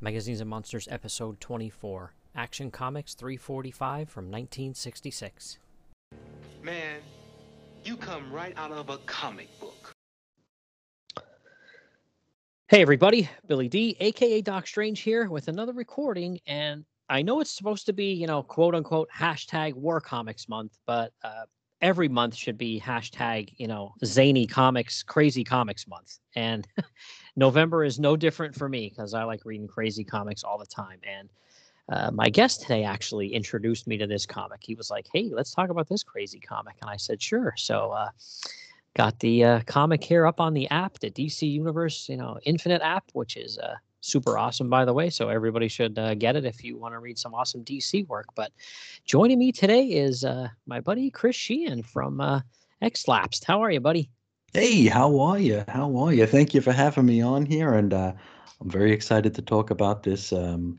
Magazines and Monsters, Episode 24 Action Comics 345 from 1966. Man, you come right out of a comic book. Hey, everybody. Billy D, aka Doc Strange, here with another recording. And I know it's supposed to be, you know, quote unquote, hashtag War Comics Month, but uh, every month should be hashtag, you know, zany comics, crazy comics month. And November is no different for me because I like reading crazy comics all the time. And uh, my guest today actually introduced me to this comic. He was like, "Hey, let's talk about this crazy comic," and I said, "Sure." So, uh, got the uh, comic here up on the app, the DC Universe, you know, Infinite app, which is uh, super awesome, by the way. So everybody should uh, get it if you want to read some awesome DC work. But joining me today is uh, my buddy Chris Sheehan from uh, X Lapsed. How are you, buddy? Hey, how are you? How are you? Thank you for having me on here, and uh, I'm very excited to talk about this. Um,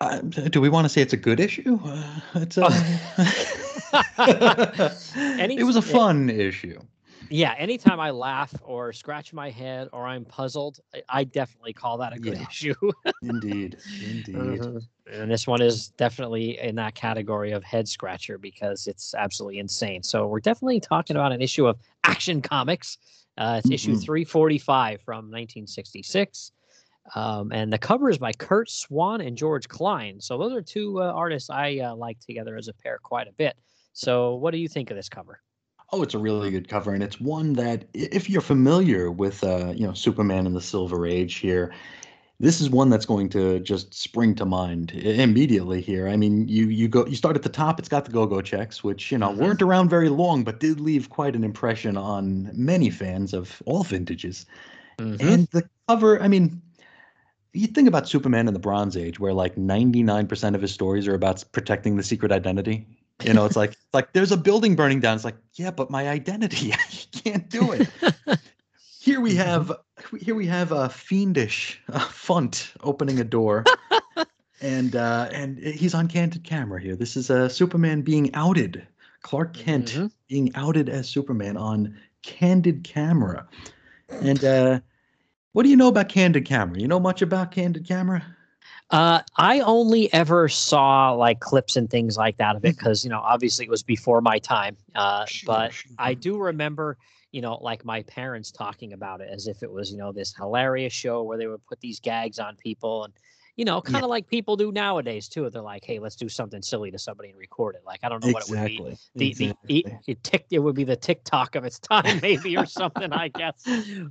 uh, do we want to say it's a good issue? Uh, it's a, it was a fun issue. Yeah, anytime I laugh or scratch my head or I'm puzzled, I- I definitely call that a good Yeah. issue. Indeed, indeed. Mhm. And this one is definitely in that category of head scratcher because it's absolutely insane. So we're definitely talking about an issue of Action Comics. Uh, it's issue Mhm. 345 from 1966. Um, and the cover is by Curt Swan and George Klein. So those are two uh, artists I uh, like together as a pair quite a bit. So what do you think of this cover? Oh, it's a really good cover, and it's one that, if you're familiar with, uh, you know, Superman in the Silver Age here, this is one that's going to just spring to mind immediately here. I mean, you you go you start at the top. It's got the go-go checks, which you know Mhm. weren't around very long, but did leave quite an impression on many fans of all vintages. And the cover, I mean, you think about Superman in the Bronze Age, where like 99% of his stories are about protecting the secret identity. You know, it's like it's like there's a building burning down. It's like, yeah, but my identity, I can't do it. Here we Mhm. have here we have a fiendish uh, Funt opening a door, and uh, and he's on candid camera here. This is uh, Superman being outed. Clark Kent Mhm. being outed as Superman on candid camera. And uh, what do you know about candid camera? You know much about candid camera? Uh, I only ever saw like clips and things like that of it because you know obviously it was before my time. Uh, but. I do remember you know like my parents talking about it as if it was you know this hilarious show where they would put these gags on people and you know kind of like people do nowadays too. They're like, hey, let's do something silly to somebody and record it. Like I don't know what it would be. Exactly. The, the exactly. it, it, tick, it would be the TikTok of its time, maybe or something, I guess.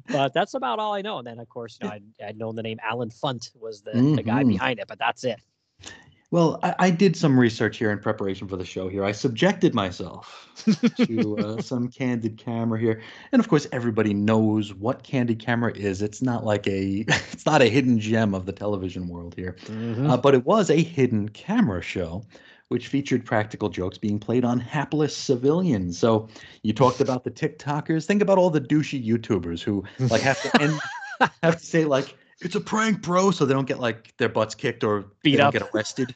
But that's about all I know. And then, of course, you know, I'd, I'd known the name Allen Funt was the, the guy Mhm. behind it, but that's it. Well, I, I did some research here in preparation for the show. Here, I subjected myself to uh, some candid camera here, and of course, everybody knows what candid camera is. It's not like a, it's not a hidden gem of the television world here, Mhm. uh, but it was a hidden camera show, which featured practical jokes being played on hapless civilians. So you talked about the TikTokers. Think about all the douchey YouTubers who like have to end, have to say like it's a prank, bro, so they don't get like their butts kicked or Beat up. get arrested.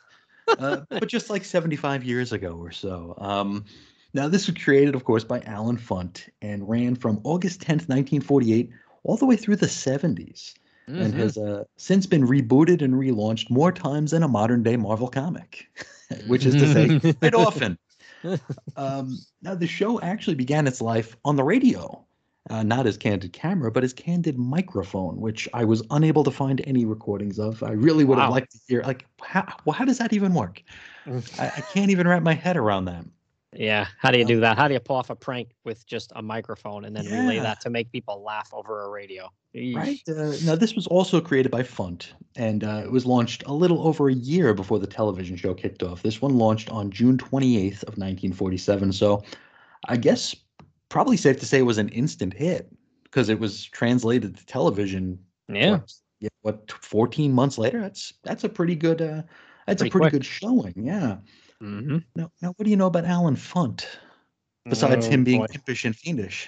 uh, but just like 75 years ago or so. Um, now, this was created, of course, by Allen Funt and ran from August 10th, 1948, all the way through the 70s, and Mhm. has uh, since been rebooted and relaunched more times than a modern day Marvel comic, which is to say, quite often. Um, now, the show actually began its life on the radio, uh, not his candid camera, but his candid microphone, which I was unable to find any recordings of. I really would have liked to hear, like, how, well, how does that even work? I, I can't even wrap my head around that. Yeah. How do you do that? How do you pull off a prank with just a microphone and then relay that to make people laugh over a radio? Eesh. Right. Uh, now, this was also created by Funt, and uh, it was launched a little over a year before the television show kicked off. This one launched on June 28th of 1947. So, I guess probably safe to say it was an instant hit because it was translated to television. Yeah. What, yeah, what 14 months later? That's that's a pretty good. Uh, that's Pretty a pretty quick. good showing. Yeah. hmm Now, now, what do you know about Allen Funt besides Oh, him being boy. impish and fiendish?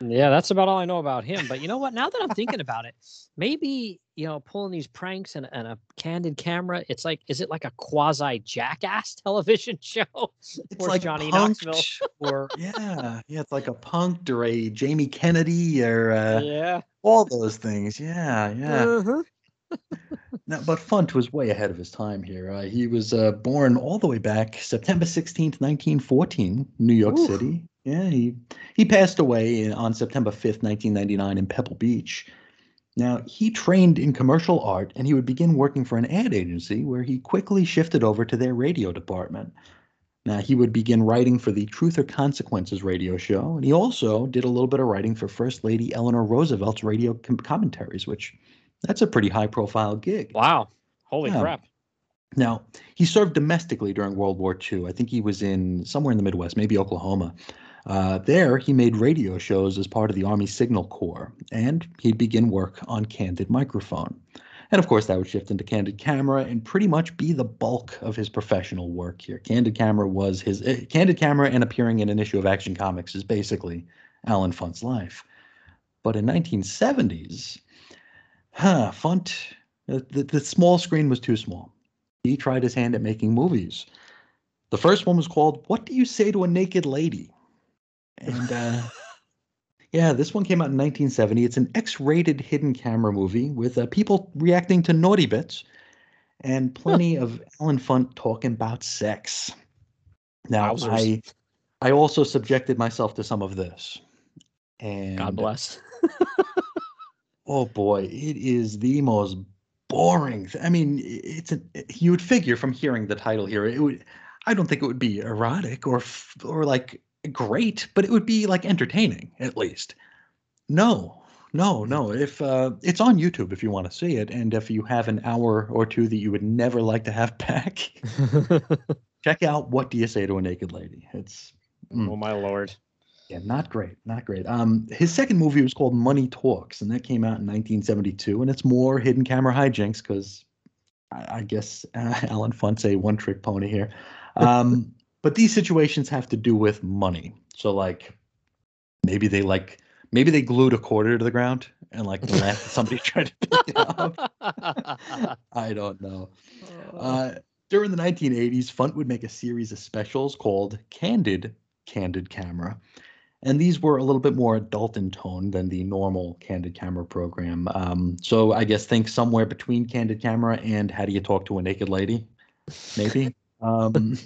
Yeah, that's about all I know about him. But you know what? Now that I'm thinking about it, maybe you know, pulling these pranks and, and a candid camera, it's like, is it like a quasi jackass television show? It's like Johnny punked Knoxville. or yeah, yeah, it's like a punked or a Jamie Kennedy or uh, yeah. all those things. Yeah, yeah. Uh-huh. now, but Funt was way ahead of his time here. Uh, he was uh, born all the way back September 16th, 1914, New York Ooh. City. Yeah, he he passed away on September 5th, 1999 in Pebble Beach. Now, he trained in commercial art and he would begin working for an ad agency where he quickly shifted over to their radio department. Now, he would begin writing for the Truth or Consequences radio show, and he also did a little bit of writing for First Lady Eleanor Roosevelt's radio com- commentaries, which that's a pretty high profile gig. Wow. Holy Yeah. crap. Now, he served domestically during World War II. I think he was in somewhere in the Midwest, maybe Oklahoma. Uh, there, he made radio shows as part of the Army Signal Corps, and he'd begin work on Candid Microphone. And of course, that would shift into Candid Camera and pretty much be the bulk of his professional work here. Candid Camera was his eh, Candid Camera and appearing in an issue of Action Comics is basically Allen Funt's life. But in 1970s, huh, Funt, uh, the, the small screen was too small he tried his hand at making movies. The first one was called What Do You Say to a Naked Lady? And uh, yeah, this one came out in 1970. It's an X rated hidden camera movie with uh, people reacting to naughty bits and plenty of Allen Funt talking about sex. Now, I, Wowzers. I also subjected myself to some of this. And God bless. Oh boy, it is the most boring. Th- I mean, it's an you would figure from hearing the title here, it would. I don't think it would be erotic or f- or like great, but it would be like entertaining at least. No, no, no. If uh, it's on YouTube, if you want to see it, and if you have an hour or two that you would never like to have back, check out "What Do You Say to a Naked Lady." It's Mm. oh my lord. yeah, not great, not great. Um, his second movie was called Money Talks, and that came out in 1972, and it's more hidden camera hijinks because I, I guess uh, Allen Funt's a one-trick pony here. Um, but these situations have to do with money. So like, maybe they like maybe they glued a quarter to the ground and like at somebody tried to pick it up. I don't know. Uh, during the 1980s, Funt would make a series of specials called Candid Candid Camera. And these were a little bit more adult in tone than the normal Candid Camera program. Um, so I guess think somewhere between Candid Camera and How Do You Talk to a Naked Lady, maybe. um,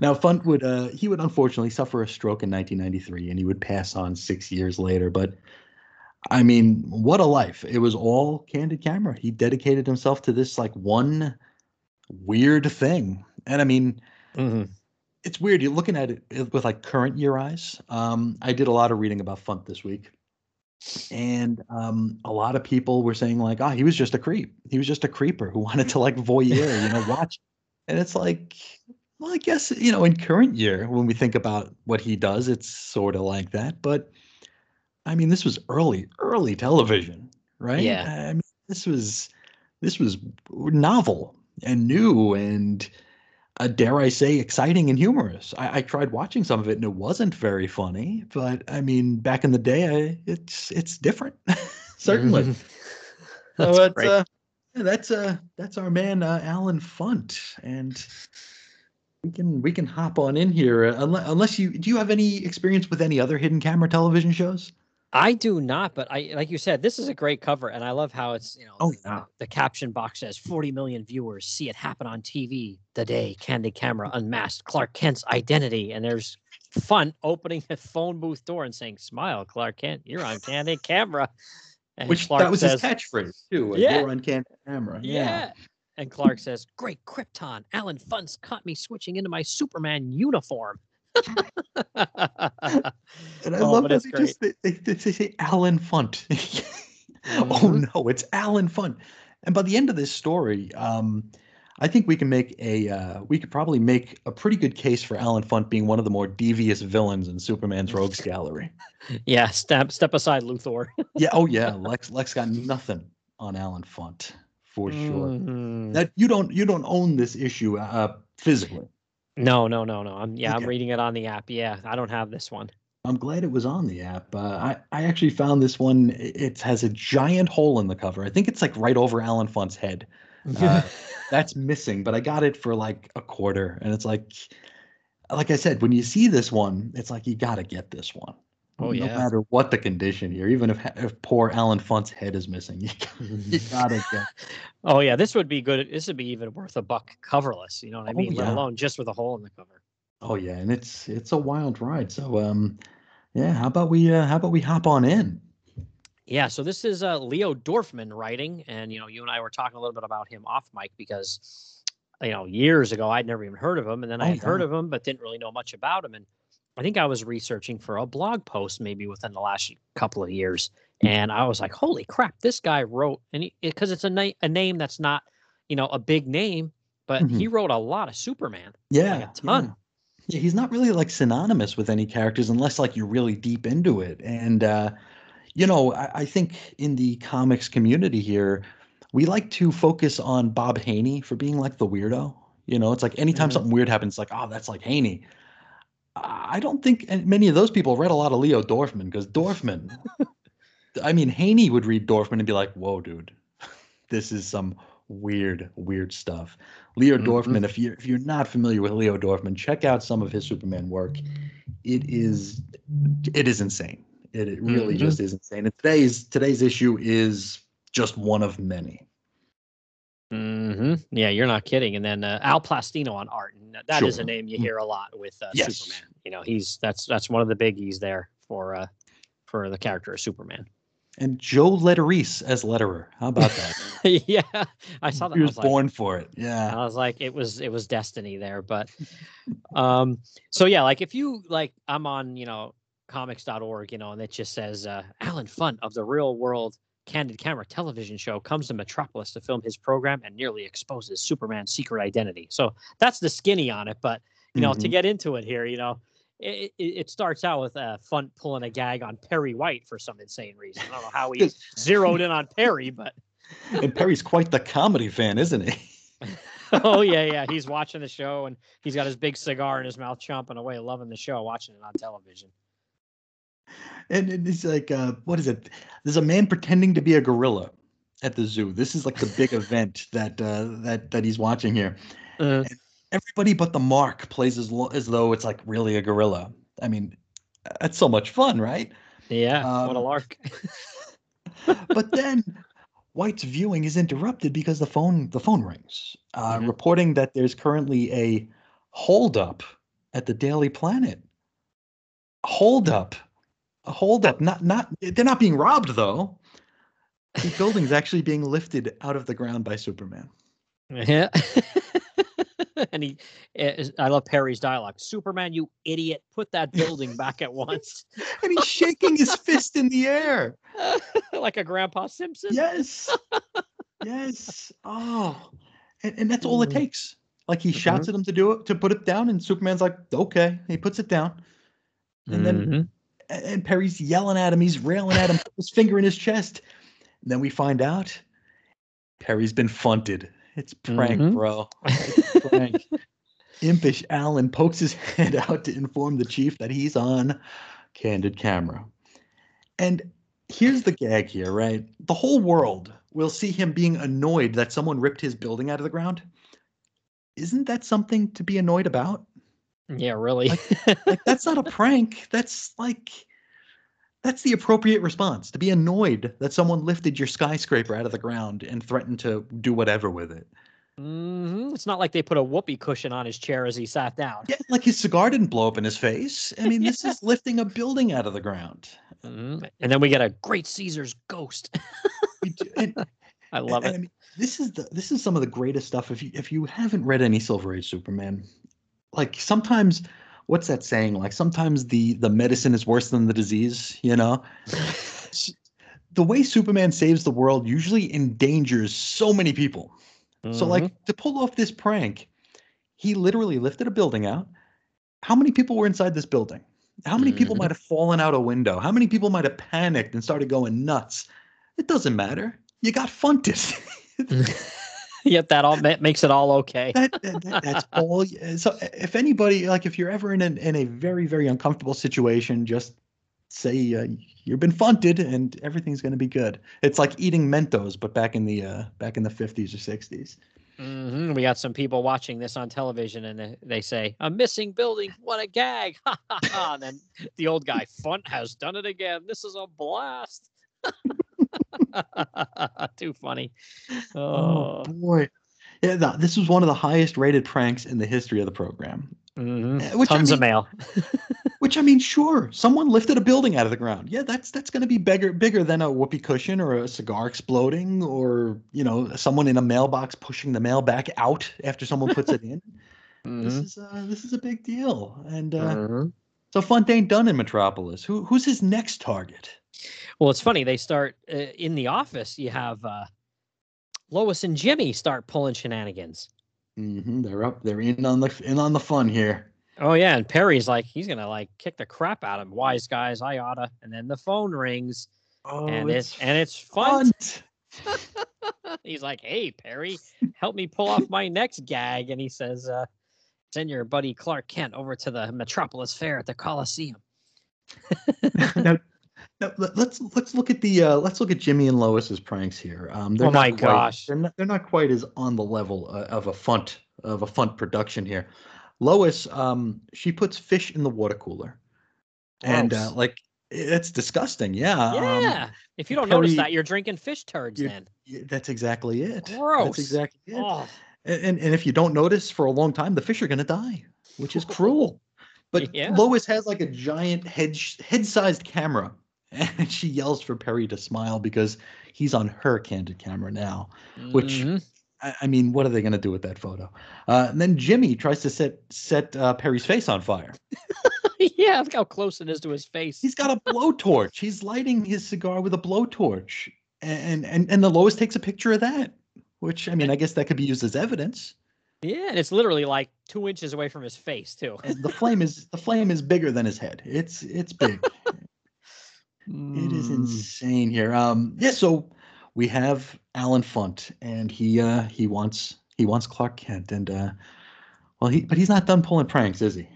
now, Funt would uh, he would unfortunately suffer a stroke in 1993, and he would pass on six years later. But I mean, what a life! It was all Candid Camera. He dedicated himself to this like one weird thing, and I mean, Mhm. it's weird. You're looking at it with like current year eyes. Um, I did a lot of reading about Funt this week, and um, a lot of people were saying like, "Ah, he was just a creep. He was just a creeper who wanted to like voyeur, you know, watch." And it's like, well, I guess you know, in current year, when we think about what he does, it's sort of like that. But I mean, this was early, early television, right? Yeah. I mean, this was this was novel and new and uh, dare I say, exciting and humorous. I, I tried watching some of it and it wasn't very funny, but I mean, back in the day, I, it's it's different, certainly. Mhm. So That's it's, great. uh, yeah, that's uh, that's our man uh, Allen Funt, and we can we can hop on in here. Uh, unless, unless you do you have any experience with any other hidden camera television shows? I do not, but I like you said, this is a great cover, and I love how it's you know Oh, the, yeah. the caption box says 40 million viewers see it happen on TV the day Candid Camera unmasked Clark Kent's identity, and there's Funt opening a phone booth door and saying, "Smile, Clark Kent, you're on Candid Camera," and Which Clark that was says, his catchphrase too. Yeah. You're on candid camera. Yeah. And Clark says, "Great Krypton, Allen Funt's caught me switching into my Superman uniform." And I Oh, love that they just they, they, they say Allen Funt. Oh Mhm. no, it's Allen Funt. And by the end of this story, um, I think we can make a uh, we could probably make a pretty good case for Allen Funt being one of the more devious villains in Superman's Rogues Gallery. yeah, step step aside, Luthor. Yeah, oh yeah, Lex Lex got nothing on Allen Funt for sure. Mhm. That you don't you don't own this issue uh, physically. No, no, no, no. I'm yeah, I'm reading it on the app. Yeah, I don't have this one. I'm glad it was on the app. Uh, I I actually found this one. It has a giant hole in the cover. I think it's like right over Allen Funt's head. Uh, that's missing, but I got it for like a quarter, and it's like, like I said, when you see this one, it's like you got to get this one. Oh, no yeah. No matter what the condition here, even if if poor Allen Funt's head is missing, you, you gotta get. Oh yeah, this would be good. This would be even worth a buck coverless. You know what I Oh, mean? Let alone just with a hole in the cover. Oh yeah, and it's it's a wild ride. So um, yeah, how about we uh, how about we hop on in? Yeah, so this is uh, Leo Dorfman writing, and you know, you and I were talking a little bit about him off mic because, you know, years ago I'd never even heard of him, and then I Oh, had heard of him but didn't really know much about him. And I think I was researching for a blog post maybe within the last couple of years, and I was like, "Holy crap! This guy wrote," and because it's a name a name that's not, you know, a big name, but Mhm. he wrote a lot of Superman. Yeah, a ton. Yeah. Yeah, he's not really like synonymous with any characters unless like you're really deep into it. And uh, you know, I, I think in the comics community here, we like to focus on Bob Haney for being like the weirdo. You know, it's like anytime Mhm. something weird happens, like, oh, that's like Haney. I don't think and many of those people read a lot of Leo Dorfman because Dorfman, I mean, Haney would read Dorfman and be like, whoa, dude, this is some weird, weird stuff. Leo Mhm. Dorfman, if you're if you're not familiar with Leo Dorfman, check out some of his Superman work. It is it is insane. It, it really Mhm. just is insane. And today's today's issue is just one of many. Hmm Yeah, you're not kidding. And then uh, Al Plastino on art, and that- that is a name you Mm. hear a lot with uh, Yes. Superman. You know, he's that's that's one of the biggies there for uh for the character of Superman. And Joe Letterese as letterer. How about that? yeah, I saw that. he was was like, born for it. Yeah. I was like, it was it was destiny there. But um, so yeah, like if you like, I'm on you know comics.org, you know, and it just says uh, Allen Funt of the Real World Candid Camera television show comes to Metropolis to film his program and nearly exposes Superman's secret identity. So that's the skinny on it. But you know, to Mhm. get into it here, you know. It, it, it starts out with uh, Funt pulling a gag on Perry White for some insane reason. I don't know how he zeroed in on Perry, but and Perry's quite the comedy fan, isn't he? oh yeah, yeah. He's watching the show and he's got his big cigar in his mouth, chomping away, loving the show, watching it on television. And, and it's like, uh, what is it? There's a man pretending to be a gorilla at the zoo. This is like the big event that uh, that that he's watching here. Uh, Everybody but the Mark plays as lo- as though it's like really a gorilla. I mean, that's so much fun, right? yeah, what a Um, lark. but then White's viewing is interrupted because the phone the phone rings, uh, Mhm. reporting that there's currently a holdup at the Daily Planet. Hold up, a holdup. Not not they're not being robbed though. The building's actually being lifted out of the ground by Superman. yeah. and he, I love Perry's dialogue. Superman, you idiot! Put that building back at once, And he's shaking his fist in the air. like a Grandpa Simpson. Yes. Yes. Oh. And, and that's all it Mhm. takes. Like he shouts at him to do it, to put it down, and Superman's like, okay. He puts it down. And then Mhm. a- and Perry's yelling at him, he's railing at him, put his finger in his chest. And then we find out Perry's been funted. It's prank, Mhm. bro. It's prank. Impish Allen pokes his head out to inform the chief that he's on candid camera. And here's the gag here, right? The whole world will see him being annoyed that someone ripped his building out of the ground. Isn't that something to be annoyed about? Yeah, really. Like that's not a prank. That's like that's the appropriate response to be annoyed that someone lifted your skyscraper out of the ground and threatened to do whatever with it. hmm It's not like they put a whoopee cushion on his chair as he sat down. Yeah, like his cigar didn't blow up in his face. I mean, this is lifting a building out of the ground. Mhm. And then we get a great Caesar's ghost. And- I love and it. I mean, this is the this is some of the greatest stuff. If you if you haven't read any Silver Age Superman, like sometimes, what's that saying? Like sometimes the the medicine is worse than the disease. You know, the way Superman saves the world usually endangers so many people. So Mhm. like to pull off this prank, he literally lifted a building out. How many people were inside this building? How many people Mhm. might have fallen out a window? How many people might have panicked and started going nuts? It doesn't matter. You got funted. yep, that all ma- makes it all okay. that, that- that- that's all. So if anybody like if you're ever in an, in a very very uncomfortable situation, just say uh, you've been funted and everything's going to be good. It's like eating Mentos, but back in the uh, back in the 50s or 60s. hmm We got some people watching this on television, and they- they say, "A missing building, what a gag!" And then the old guy, "Funt has done it again. This is a blast." Too funny. Oh, Oh, boy. Yeah, th- this was one of the highest rated pranks in the history of the program. mhm. Uh, which I tons of mail. Which I mean, sure, someone lifted a building out of the ground. Yeah, that's that's going to be bigger bigger than a whoopee cushion or a cigar exploding or you know someone in a mailbox pushing the mail back out after someone puts it in. This Mhm, is uh, this is a big deal, and uh, mhm. so Funt ain't done in Metropolis. Who who's his next target? Well, it's funny. They start uh, in the office. You have uh, Lois and Jimmy start pulling shenanigans. hmm they're up. They're in on the in on the Funt here. Oh yeah, and Perry's like he's gonna like kick the crap out of him. Wise guys, I oughta. And then the phone rings, Oh, and it's and it's fun. he's like, "Hey Perry, help me pull off my next gag." And he says, uh, "Send your buddy Clark Kent over to the Metropolis Fair at the Coliseum." now, now, let- let's let's look at the uh, let's look at Jimmy and Lois's pranks here. Um, they're Oh my not quite- gosh. they're not they're not quite as on the level uh, of a funt of a funt production here. Lois, um, she puts fish in the water cooler, and uh, like it's disgusting. Yeah, um, yeah. if you don't notice that, you're drinking fish turds. Then. that's exactly it. Gross. That's exactly it. Oh, And, and and if you don't notice for a long time, the fish are gonna die, which is cruel. But Yeah. Lois has like a giant head head sized camera, and she yells for Perry to smile because he's on her candid camera now. Which- mhm. I, I mean, what are they gonna do with that photo? Uh, and then Jimmy tries to set set uh, Perry's face on fire. yeah, look how close it is to his face. He's got a blowtorch. He's lighting his cigar with a blowtorch, and and and the Lois takes a picture of that. Which I mean, I guess that could be used as evidence. Yeah, and it's literally like two inches away from his face too. And the flame is the flame is bigger than his head. It's it's big. It is Mm. insane here. Um, yeah, so we have Allen Funt, and he uh, he wants he wants Clark Kent, and uh, well, he but he's not done pulling pranks, is he?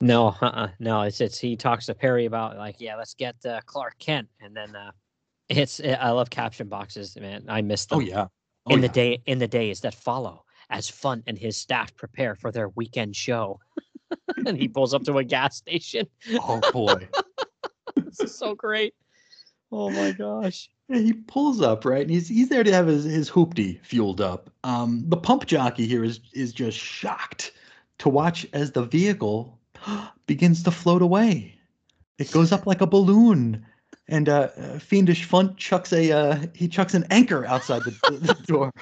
No, uh-uh, no. It's it's he talks to Perry about like, yeah, let's get uh, Clark Kent, and then uh, it's I love caption boxes, man. I miss them. Oh yeah. Oh, in the yeah. day in the days that follow, as Funt and his staff prepare for their weekend show, and he pulls up to a gas station. Oh boy. this is so great. Oh my gosh. He pulls up right, and he's he's there to have his his hoopty fueled up. Um, the pump jockey here is is just shocked to watch as the vehicle begins to float away. It goes up like a balloon, and uh, fiendish Funt chucks a uh, he chucks an anchor outside the, the, the door.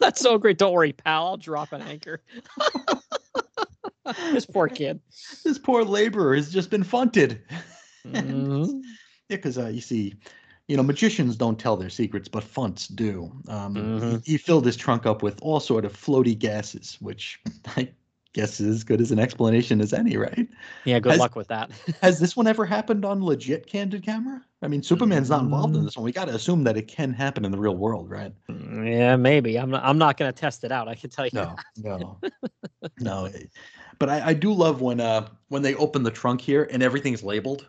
That's so great. Don't worry, pal. I'll drop an anchor. this poor kid. This poor laborer has just been funted. Mhm. Yeah, because uh, you see, you know, magicians don't tell their secrets, but funts do. Um, Mhm. he, he filled his trunk up with all sort of floaty gases, which I guess is as good as an explanation as any, right? Yeah, good Has- luck with that. Has this one ever happened on legit candid camera? I mean, Superman's not involved in Mm. this one. We got to assume that it can happen in the real world, right? yeah, maybe. I'm not. I'm not going to test it out. I can tell you. No, no, no. eh, But I, I do love when uh when they open the trunk here and everything's labeled.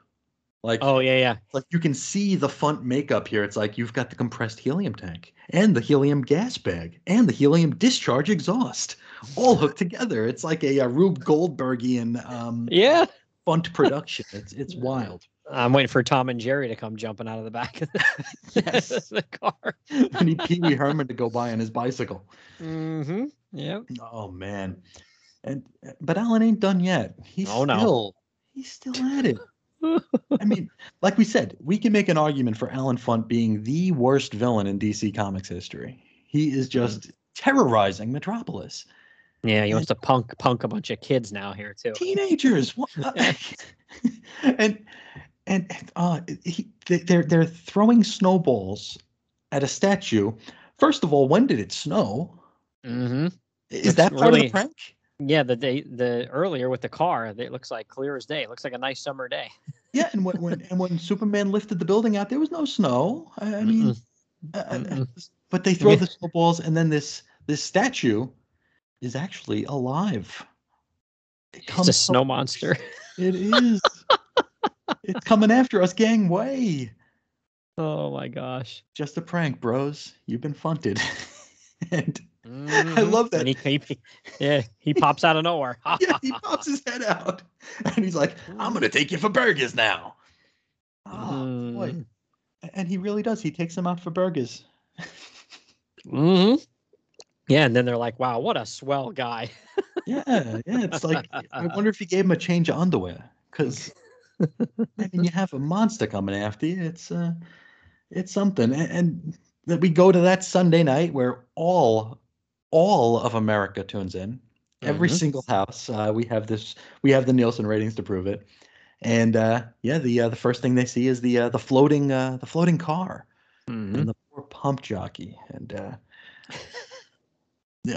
Like Oh yeah, yeah. like you can see the font makeup here. It's like you've got the compressed helium tank and the helium gas bag and the helium discharge exhaust all hooked together. It's like a, a Rube Goldbergian um, Yeah. Funt production. It's it's wild. I'm waiting for Tom and Jerry to come jumping out of the back of the, Yes. the car. I need Pee Wee Herman to go by on his bicycle. Mm-hmm. Yeah. Oh man, and but Allen ain't done yet. He's Oh, no. still he's still at it. I mean, like we said, we can make an argument for Allen Funt being the worst villain in DC Comics history. He is just terrorizing Metropolis. Yeah, he wants to punk punk a bunch of kids now here too. Teenagers, what? and and uh, he, they- they're they're throwing snowballs at a statue. First of all, when did it snow? Mm-hmm. Is It's that part of really- the prank? Yeah, the day the earlier with the car, it looks like clear as day. It looks like a nice summer day. Yeah, and when, when and when Superman lifted the building out, there was no snow. I, I mean, uh, uh, but they throw the snowballs, and then this this statue is actually alive. It It's a snow monster. It is. it's coming after us, gangway. Oh my gosh. Just a prank, bros. You've been funted. and Mhm. love that. And he, he- yeah, he pops out of nowhere. yeah, he pops his head out, and he's like, "I'm gonna take you for burgers now." Oh boy, Mm. and he really does. He takes them out for burgers. hmm Yeah, and then they're like, "Wow, what a swell guy." Yeah, yeah. It's like I wonder if he gave him a change of underwear because I mean you have a monster coming after you. It's uh, it's something, and, and that we go to that Sunday night where all all of America tunes in. Every Mhm. single house. Uh, we have this. We have the Nielsen ratings to prove it. And uh, yeah, the uh, the first thing they see is the uh, the floating uh, the floating car Mhm. and the poor pump jockey and uh,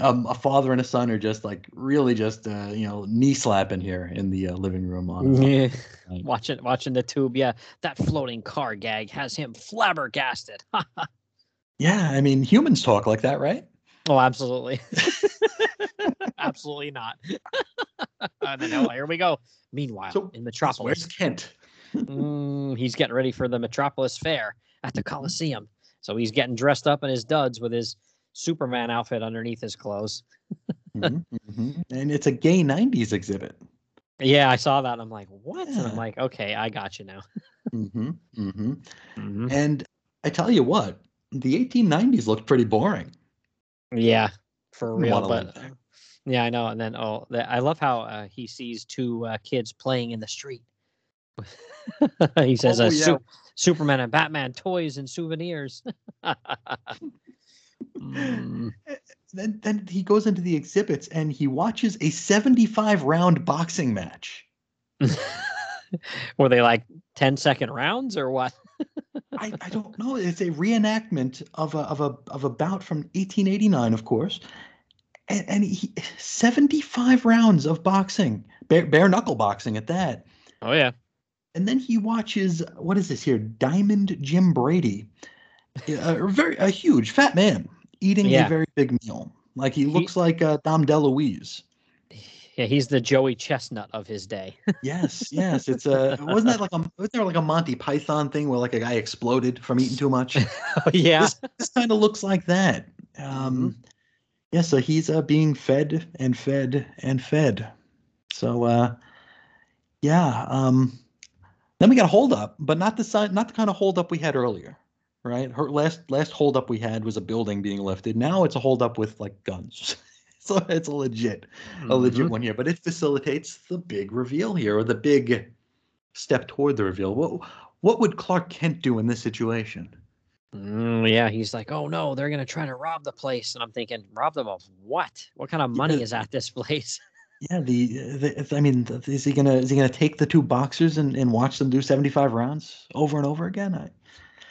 um, a father and a son are just like really just uh, you know knee slapping here in the uh, living room on Yeah. Watching watching the tube. Yeah, that floating car gag has him flabbergasted. yeah i mean humans talk like that right oh, absolutely. absolutely not. and then oh, here we go. Meanwhile, So, in Metropolis, where's kent mm, he's getting ready for the Metropolis Fair at the Coliseum. So he's getting dressed up in his duds with his Superman outfit underneath his clothes. Mhm, mhm. and it's a gay 90s exhibit Yeah, I saw that. And I'm like, what? And I'm like, okay, I got you now. hmm hmm Mhm. and i tell you what the 1890s looked pretty boring Yeah, for real. But yeah, I know. And then oh, the, I love how uh, he sees two uh, kids playing in the street. he says, Oh, uh, yeah. Su- "Superman and Batman toys and souvenirs." Mm, then then he goes into the exhibits and he watches a 75 round boxing match Were they like 10 second rounds or what? I, I don't know. It's a reenactment of a of a of a bout from 1889, of course, and, and he, 75 rounds of boxing, bare, bare knuckle boxing at that. Oh yeah. And then he watches what is this here? Diamond Jim Brady, a, very a huge fat man eating Yeah. a very big meal. Like he He- looks like uh, Dom DeLuise. Yeah, he's the Joey Chestnut of his day. Yes, yes. It's a wasn't that like a wasn't there like a Monty Python thing where like a guy exploded from eating too much? oh yeah. this, this kind of looks like that. Um, Yeah, so he's uh, being fed and fed and fed. So uh, yeah, um, then we got a hold up, but not the si- not the kind of hold up we had earlier, right? Her last last hold up we had was a building being lifted. Now it's a hold up with like guns. so it's a legit a legit Mhm. one here, but it facilitates the big reveal here or the big step toward the reveal. What what would Clark Kent do in this situation? Mm, yeah, he's like, oh no, they're gonna try to rob the place, and I'm thinking, rob them of what? What kind of money Yeah. is at this place? Yeah, the, the I mean, is he gonna is he gonna take the two boxers and, and watch them do seventy five rounds over and over again? I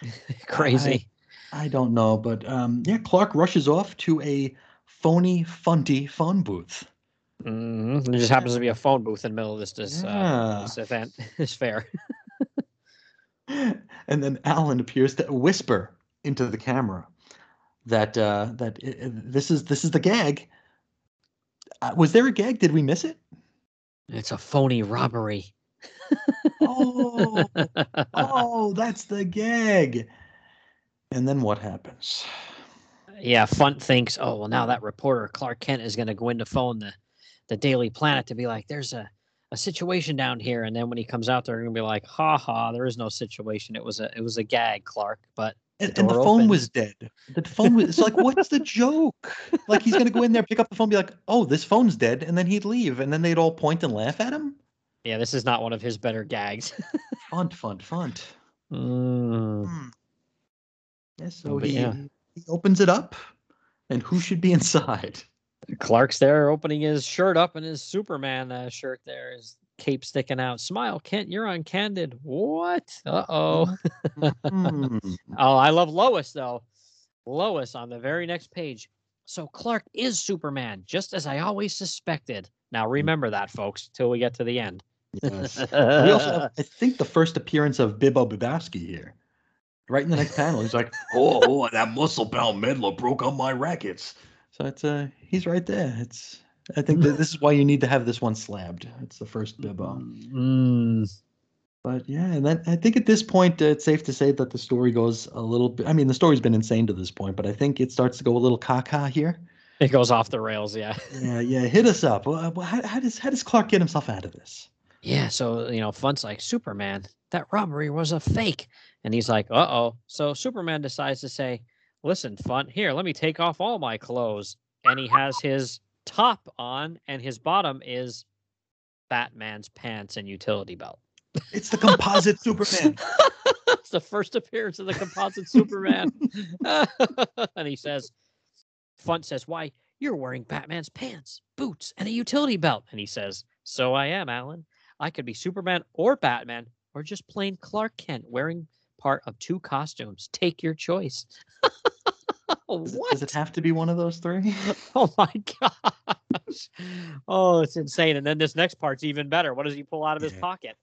Crazy. I don't know, but um, yeah, Clark rushes off to a phony funty phone booth. Mhm. There just happens to be a phone booth in the middle of this this, uh, this event, this fair. and then Allen appears to whisper into the camera that uh, that i- i- this is this is the gag. Uh, was there a gag? Did we miss it? It's a phony robbery. Oh, oh, that's the gag. And then what happens? Yeah, Funt thinks, oh well, now that reporter Clark Kent is going to go in to phone the the Daily Planet to be like, there's a a situation down here, and then when he comes out, they're going to be like, ha ha, there is no situation. It was a it was a gag, Clark. But And, and the phone was dead. The phone was. It's like, what's the joke? Like he's gonna go in there, pick up the phone, be like, "Oh, this phone's dead," and then he'd leave, and then they'd all point and laugh at him. yeah, this is not one of his better gags. Funt, funt, funt. Mm. Hmm. Yeah, so Oh, he, yeah. He opens it up, and who should be inside? Clark's there opening his shirt up and his Superman uh, shirt there, his cape sticking out. Smile, Kent, you're on Candid. What? Uh oh. Oh, I love Lois though. Lois on the very next page. So Clark is Superman, just as I always suspected. Now remember that, folks, till we get to the end. Yes. We also have, I think, the first appearance of Bibbo Bibbowski here. Right in the next panel, he's like, "Oh, oh that muscle-bound meddler broke up my rackets." So it's uh, he's right there. It's I think that this is why you need to have this one slabbed. It's the first Bibbo. Mm, But yeah, and that, I think at this point uh, it's safe to say that the story goes a little bit. I mean, the story's been insane to this point, but I think it starts to go a little caca here. It goes off the rails, yeah. Yeah, yeah. Hit us up. Well, well, How, how does how does Clark get himself out of this? Yeah, so you know, Funt's like, Superman, that robbery was a fake. And he's like, uh oh. So Superman decides to say, Listen, Funt, here, let me take off all my clothes. And he has his top on, and his bottom is Batman's pants and utility belt. It's the composite Superman. it's the first appearance of the composite Superman. and he says, Funt says, Why, you're wearing Batman's pants, boots, and a utility belt. And he says, So I am, Allen. I could be Superman or Batman or just plain Clark Kent wearing part of two costumes. Take your choice. Does, what? does it have to be one of those three? Oh my gosh. Oh, it's insane. And then this next part's even better. What does he pull out of his pocket?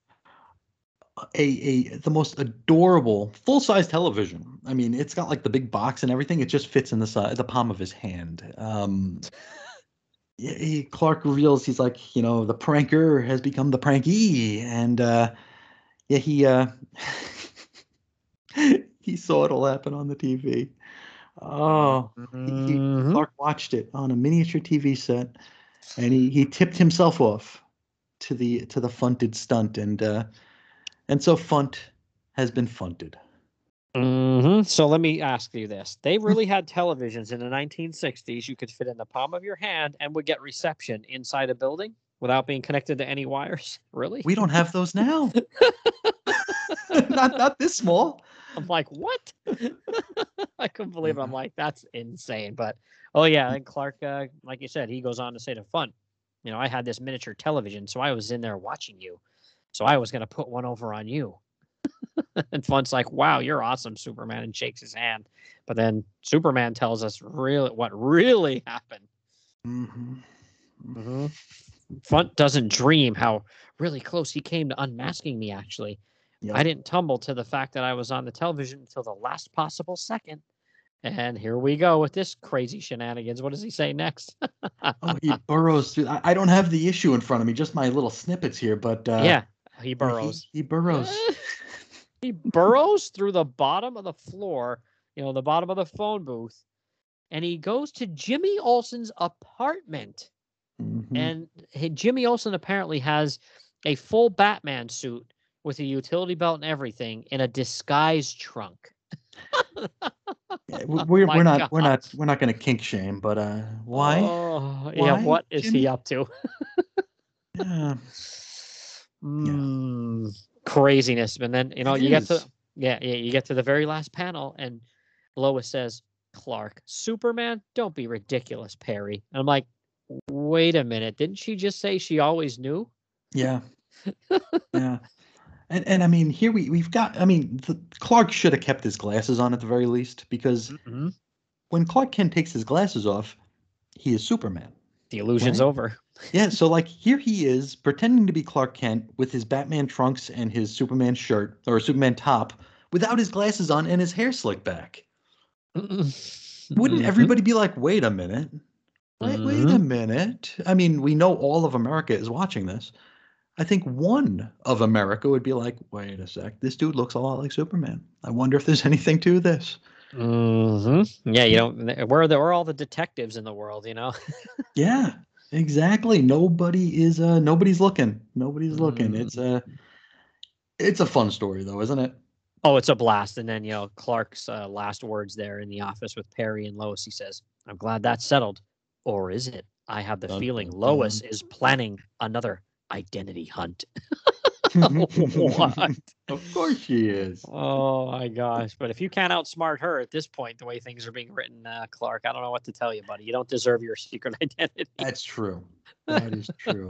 a, a the most adorable full size television. I mean, it's got like the big box and everything. It just fits in the side, the palm of his hand. Um, yeah, he, Clark reveals he's like, you know, the pranker has become the prankee, and uh, yeah, he uh, he saw it all happen on the TV. Oh, he, he-. Clark watched it on a miniature TV set, and he he tipped himself off to the to the funted stunt, and uh, and so Funt has been funted. Mhm. So let me ask you this. They really had televisions in the 1960s you could fit in the palm of your hand and would get reception inside a building without being connected to any wires. Really? We don't have those now. not not this small. I'm like, what? I couldn't believe it. I'm like, that's insane. But oh yeah, and Clark, uh, like you said, he goes on to say to Funt, you know, I had this miniature television, so I was in there watching you. So I was gonna put one over on you. and Funt's like, wow, you're awesome, Superman, and shakes his hand. But then Superman tells us really what really happened. Mhm. Mm-hmm. Funt doesn't dream how really close he came to unmasking me, actually. Yep. I didn't tumble to the fact that I was on the television until the last possible second. And here we go with this crazy shenanigans. What does he say next? Oh, he burrows through. I, I don't have the issue in front of me, just my little snippets here, but uh, yeah, he he- burrows. He, burrows. he burrows through the bottom of the floor, you know, the bottom of the phone booth, and he goes to Jimmy Olsen's apartment. Mhm. And he, Jimmy Olsen apparently has a full Batman suit with a utility belt and everything in a disguise trunk. Yeah, we're, my we're not we're not we're not going to kink shame, but uh, why? Oh, yeah. What is Jimmy? he up to? Yeah. Mm, craziness. And then you know It you get to yeah yeah you get to the very last panel and Lois says, "Clark, Superman, don't be ridiculous, Perry." And I'm like, wait a minute, didn't she just say she always knew? Yeah. yeah. And and I mean here we we've got I mean the, Clark should have kept his glasses on at the very least because Mm-hmm. when Clark Kent takes his glasses off, he is Superman. The illusion's Right. over. Yeah, so like here he is pretending to be Clark Kent with his Batman trunks and his Superman shirt or Superman top without his glasses on and his hair slicked back. Wouldn't Mhm. everybody be like, "Wait a minute. Wait, wait a Mhm. minute." I mean, we know all of America is watching this. I think one of America would be like, "Wait a sec. This dude looks a lot like Superman. I wonder if there's anything to this." Mm-hmm. Yeah, you don't. Where are the where are all the detectives in the world? You know. Yeah, exactly. Nobody is uh nobody's looking. Nobody's looking. It's a it's a fun story though, isn't it? Oh, it's a blast. And then, you know, Clark's uh, last words there in the office with Perry and Lois, he says, I'm glad that's settled. Or is it? I have the feeling Lois is planning another identity hunt. What? Of course she is. Oh my gosh. But if you can't outsmart her at this point, the way things are being written, uh, Clark, I don't know what to tell you, buddy. You don't deserve your secret identity. That's true. That is true.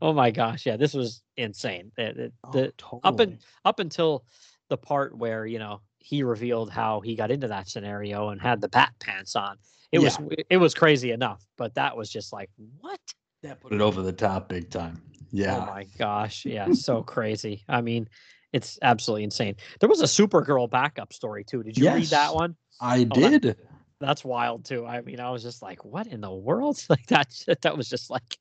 oh my gosh. Yeah, this was insane. The, Oh, the, the, totally. up and up until the part where you know he revealed how he got into that scenario and had the bat pants on it was it was crazy enough but that was just like what that put it over the top big time. Yeah. oh my gosh yeah so crazy i mean it's absolutely insane there was a supergirl backup story too did you read that one I Oh, that- did. that's wild too i mean i was just like what in the world like that that was just like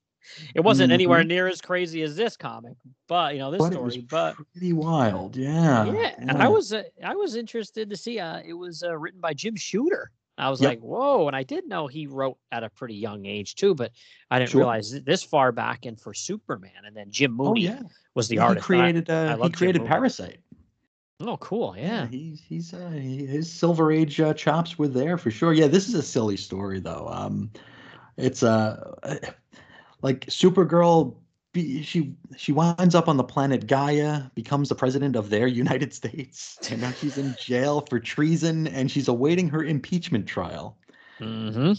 it wasn't anywhere near as crazy as this comic but you know this Mm-hmm. But it was story but pretty wild. Yeah. yeah, and I was uh, I was interested to see. Uh, it was uh, written by Jim Shooter. I was Yep. like, whoa. And I did know he wrote at a pretty young age too, but I didn't Sure. realize this far back in for Superman. And then Jim Oh Mooney yeah, was the Yeah, he artist. and created. I Uh, he Jim created Mooney. Parasite. oh, cool. Yeah. he's he's uh, he, his Silver Age uh, chops were there for sure. Yeah, this is a silly story though. Um, it's uh, like Supergirl. Be, she she winds up on the planet Gaia, becomes the president of their United States, and now she's in jail for treason, and she's awaiting her impeachment trial. Mm-hmm.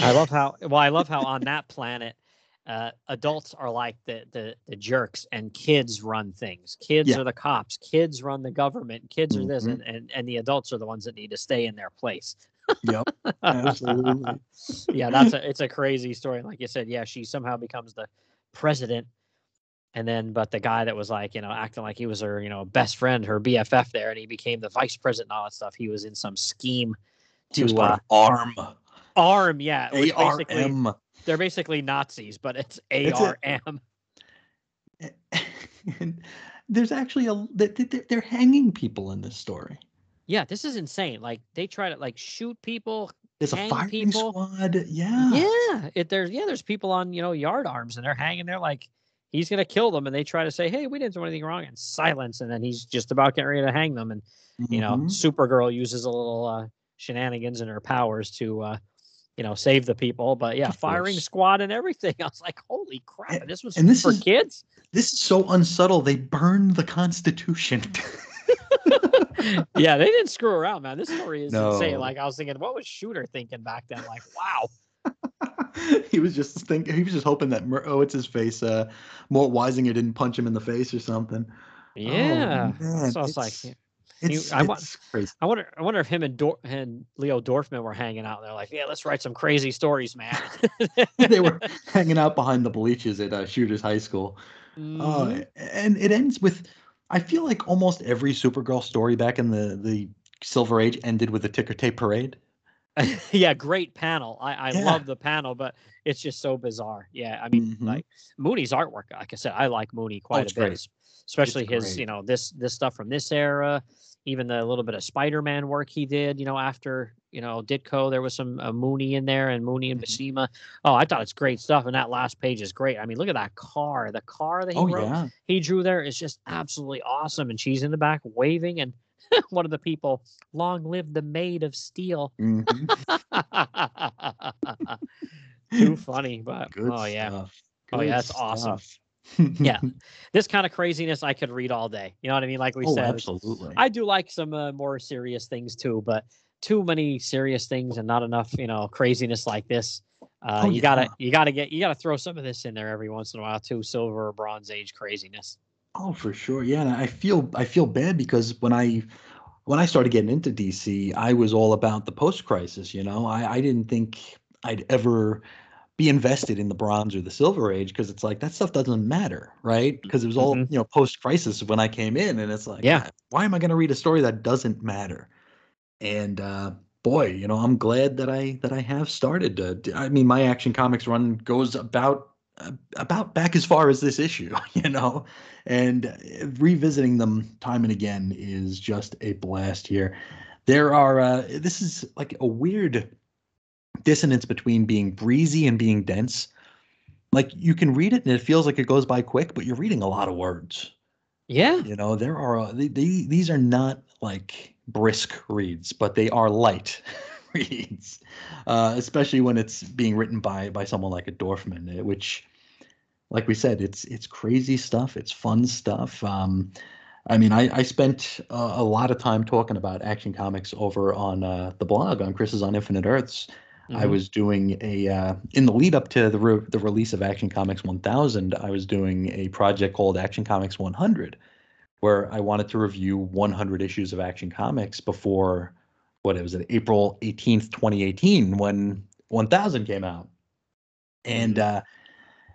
I love how well I love how on that planet uh, adults are like the, the the jerks and kids run things. Kids Yeah. are the cops. Kids run the government. Kids are this, Mhm. and, and and the adults are the ones that need to stay in their place. Yep, absolutely. yeah, that's a it's a crazy story. Like you said, yeah, she somehow becomes the president, and then but the guy that was like you know acting like he was her you know best friend, her BFF there, and he became the vice president and all that stuff. He was in some scheme to uh, ARM. arm. Yeah, which A basically they're basically Nazis, but it's It's a- ARM. And there's actually a they- they- they're hanging people in this story. Yeah, this is insane. Like they try to like shoot people. There's a firing people. squad. Yeah. Yeah, it, there's yeah, there's people on you know yard arms and they're hanging there like he's gonna kill them, and they try to say, hey, we didn't do anything wrong, and silence, and then he's just about getting ready to hang them, and you know, Mhm. Supergirl uses a little uh, shenanigans and her powers to uh, you know save the people. But yeah, firing squad and everything. I was like, holy crap! This was and this for is- kids. This is so unsubtle. They burned the Constitution. yeah, they didn't screw around, man. This story is insane. Like I was thinking, what was Shooter thinking back then? Like, wow. he was just thinking. He was just hoping that Mer- oh, it's his face. Uh, Mort Weisinger didn't punch him in the face or something. Yeah. Oh, man, so I was like, it's-. It's, I it's crazy. I wonder, I wonder if him and, Dor- and Leo Dorfman were hanging out. They're like, yeah, let's write some crazy stories, man. they were hanging out behind the bleachers at uh, Shooters High School. Mhm. Uh, and it ends with, I feel like almost every Supergirl story back in the the Silver Age ended with a ticker tape parade. yeah, great panel. I, I Yeah. love the panel, but it's just so bizarre. Yeah, I mean, Mhm. like Mooney's artwork. Like I said, I like Mooney quite it's a bit, great. Es- especially his, great. you know, this this stuff from this era, even the little bit of Spider-Man work he did. You know, after you know Ditko, there was some uh, Mooney in there and Mooney and. Buscema. Oh, I thought it's great stuff, and that last page is great. I mean, look at that car. The car that he Oh wrote, yeah, he drew there is just absolutely awesome, and she's in the back waving and. One of the people, long live the maid of steel. Mhm. Too funny, but Good oh yeah, stuff. Oh, yeah, Good that's awesome. Yeah. this kind of craziness I could read all day. You know what I mean? Like we oh, said, absolutely. I do like some uh, more serious things too, but too many serious things and not enough, you know, craziness like this. Uh, Oh, you gotta, you gotta get, you gotta throw some of this in there every once in a while too. Silver or Bronze Age craziness. Oh, for sure. Yeah, and I feel I feel bad because when I when I started getting into DC, I was all about the post-crisis. You know, I I didn't think I'd ever be invested in the Bronze or the Silver Age because it's like that stuff doesn't matter, right? Because it was all Mhm. you know post-crisis when I came in, and it's like, Yeah. Why am I going to read a story that doesn't matter? And uh, boy, you know, I'm glad that I that I have started. To, I mean, my Action Comics run goes about uh, about back as far as this issue, you know, and uh, revisiting them time and again is just a blast here. There are uh, this is like a weird dissonance between being breezy and being dense. Like you can read it and it feels like it goes by quick, but you're reading a lot of words. Yeah. You know, there are uh, they, they, these are not like brisk reads, but they are light reads, uh, especially when it's being written by by someone like a Dorfman, uh, which, like we said, it's it's crazy stuff. It's fun stuff. Um, I mean, I, I spent a, a lot of time talking about Action Comics over on uh, the blog on Chris's on Infinite Earths. I Mhm. was doing a uh, in the lead up to the re- the release of Action Comics 1000. I was doing a project called Action Comics 100, where I wanted to review 100 issues of Action Comics before what it was it April 18th, 2018, when 1000 came out, and uh,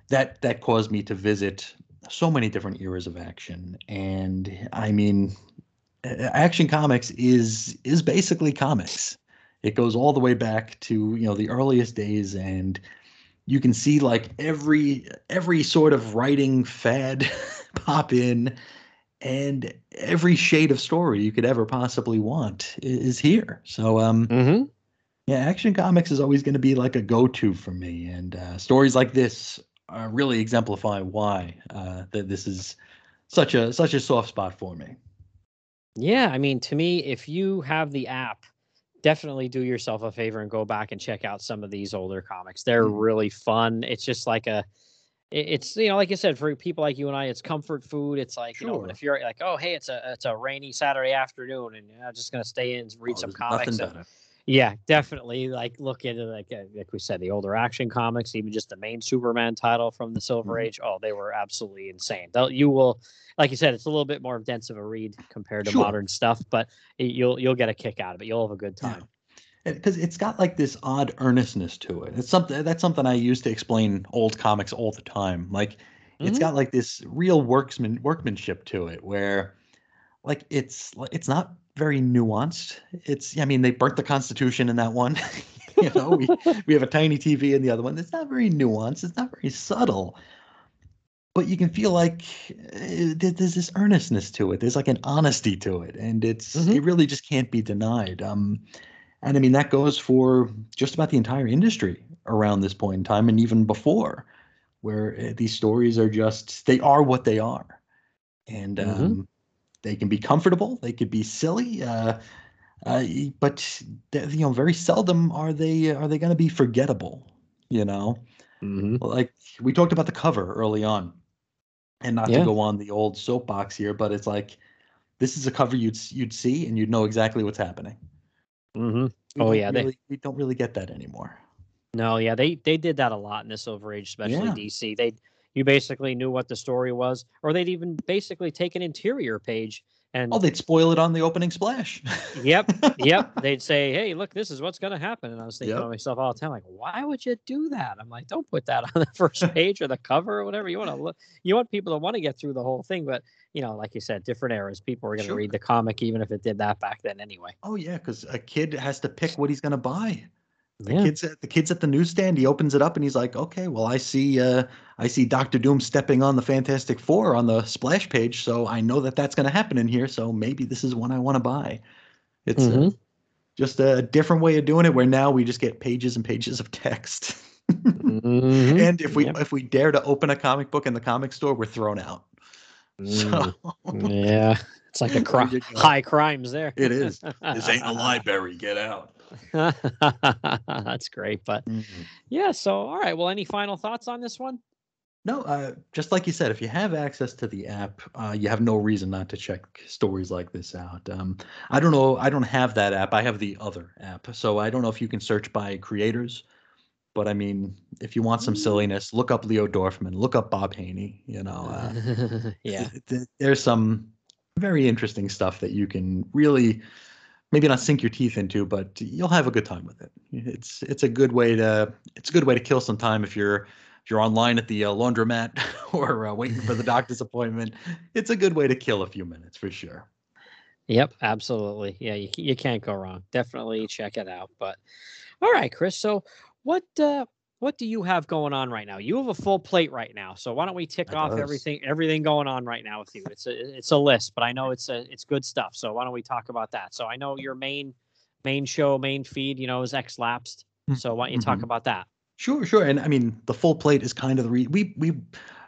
that that caused me to visit so many different eras of action. And I mean, Action Comics is is basically comics it goes all the way back to you know the earliest days and you can see like every every sort of writing fad pop in and every shade of story you could ever possibly want is here. So, um, mm-hmm. yeah, Action Comics is always going to be like a go-to for me, and uh, stories like this uh, really exemplify why uh, that this is such a such a soft spot for me. Yeah, I mean, to me, if you have the app, definitely do yourself a favor and go back and check out some of these older comics. They're mm. really fun. It's just like a it's you know like I said for people like you and I it's comfort food it's like sure. you know if you're like oh hey it's a it's a rainy Saturday afternoon and I'm just gonna stay in and read oh, some comics and, yeah definitely like look into like uh, like we said the older action comics even just the main Superman title from the Silver mm-hmm. Age oh they were absolutely insane They'll, you will like you said it's a little bit more dense of a read compared to sure. modern stuff but you'll you'll get a kick out of it you'll have a good time. Yeah because it's got like this odd earnestness to it. It's something that's something I use to explain old comics all the time. Like mm-hmm. it's got like this real worksman workmanship to it where like it's it's not very nuanced. It's I mean they burnt the Constitution in that one. you know, we we have a tiny TV in the other one. It's not very nuanced. It's not very subtle. But you can feel like uh, there's this earnestness to it. There's like an honesty to it, and it's mm-hmm. it really just can't be denied. Um, and I mean, that goes for just about the entire industry around this point in time and even before, where uh, these stories are just, they are what they are. And mm-hmm. They can be comfortable, they could be silly. Uh, uh, but you know, very seldom are they are they going to be forgettable. You know, mm-hmm. like we talked about the cover early on, and not yeah. to go on the old soapbox here, but it's like this is a cover you'd you'd see and you'd know exactly what's happening. Mm-hmm. Oh yeah, really, they we don't really get that anymore. No, yeah, they they did that a lot in this overage, especially yeah. DC. They you basically knew what the story was, or they'd even basically take an interior page and oh, they'd spoil it on the opening splash. yep, yep. They'd say, "Hey, look, this is what's going to happen," and I was thinking yep. to myself all the time, like, "Why would you do that?" I'm like, "Don't put that on the first page or the cover or whatever. You want to look. You want people to want to get through the whole thing, but you know, like you said, different eras. People were going to sure. read the comic even if it did that back then anyway. Oh yeah, because a kid has to pick what he's going to buy. The yeah. kids at the kids at the newsstand. He opens it up and he's like, "Okay, well, I see, uh, I see Doctor Doom stepping on the Fantastic Four on the splash page, so I know that that's going to happen in here. So maybe this is one I want to buy." It's uh, mm-hmm. just a different way of doing it. Where now we just get pages and pages of text. mm-hmm. And if we yep. if we dare to open a comic book in the comic store, we're thrown out. Mm. So yeah, it's like a cri- high crimes there. It is. This ain't a library. Get out. That's great. But mm-hmm. yeah, so all right. Well, any final thoughts on this one? No, uh, just like you said, if you have access to the app, uh, you have no reason not to check stories like this out. Um, I don't know. I don't have that app. I have the other app. So I don't know if you can search by creators. But I mean, if you want some mm. silliness, look up Leo Dorfman, look up Bob Haney. You know, uh, yeah, there's some very interesting stuff that you can really maybe not sink your teeth into, but you'll have a good time with it. It's it's a good way to it's a good way to kill some time if you're if you're online at the uh, laundromat or uh, waiting for the doctor's appointment. It's a good way to kill a few minutes for sure. Yep, absolutely. Yeah, you you can't go wrong. Definitely check it out. But all right, Chris. So what uh what do you have going on right now? You have a full plate right now, so why don't we tick off everything everything going on right now with you? It's a it's a list, but I know it's a it's good stuff. So why don't we talk about that? So I know your main main show, main feed, you know, is X lapsed. Mm, so why don't you mm-hmm. talk about that? Sure, sure. And I mean, the full plate is kind of the re- we we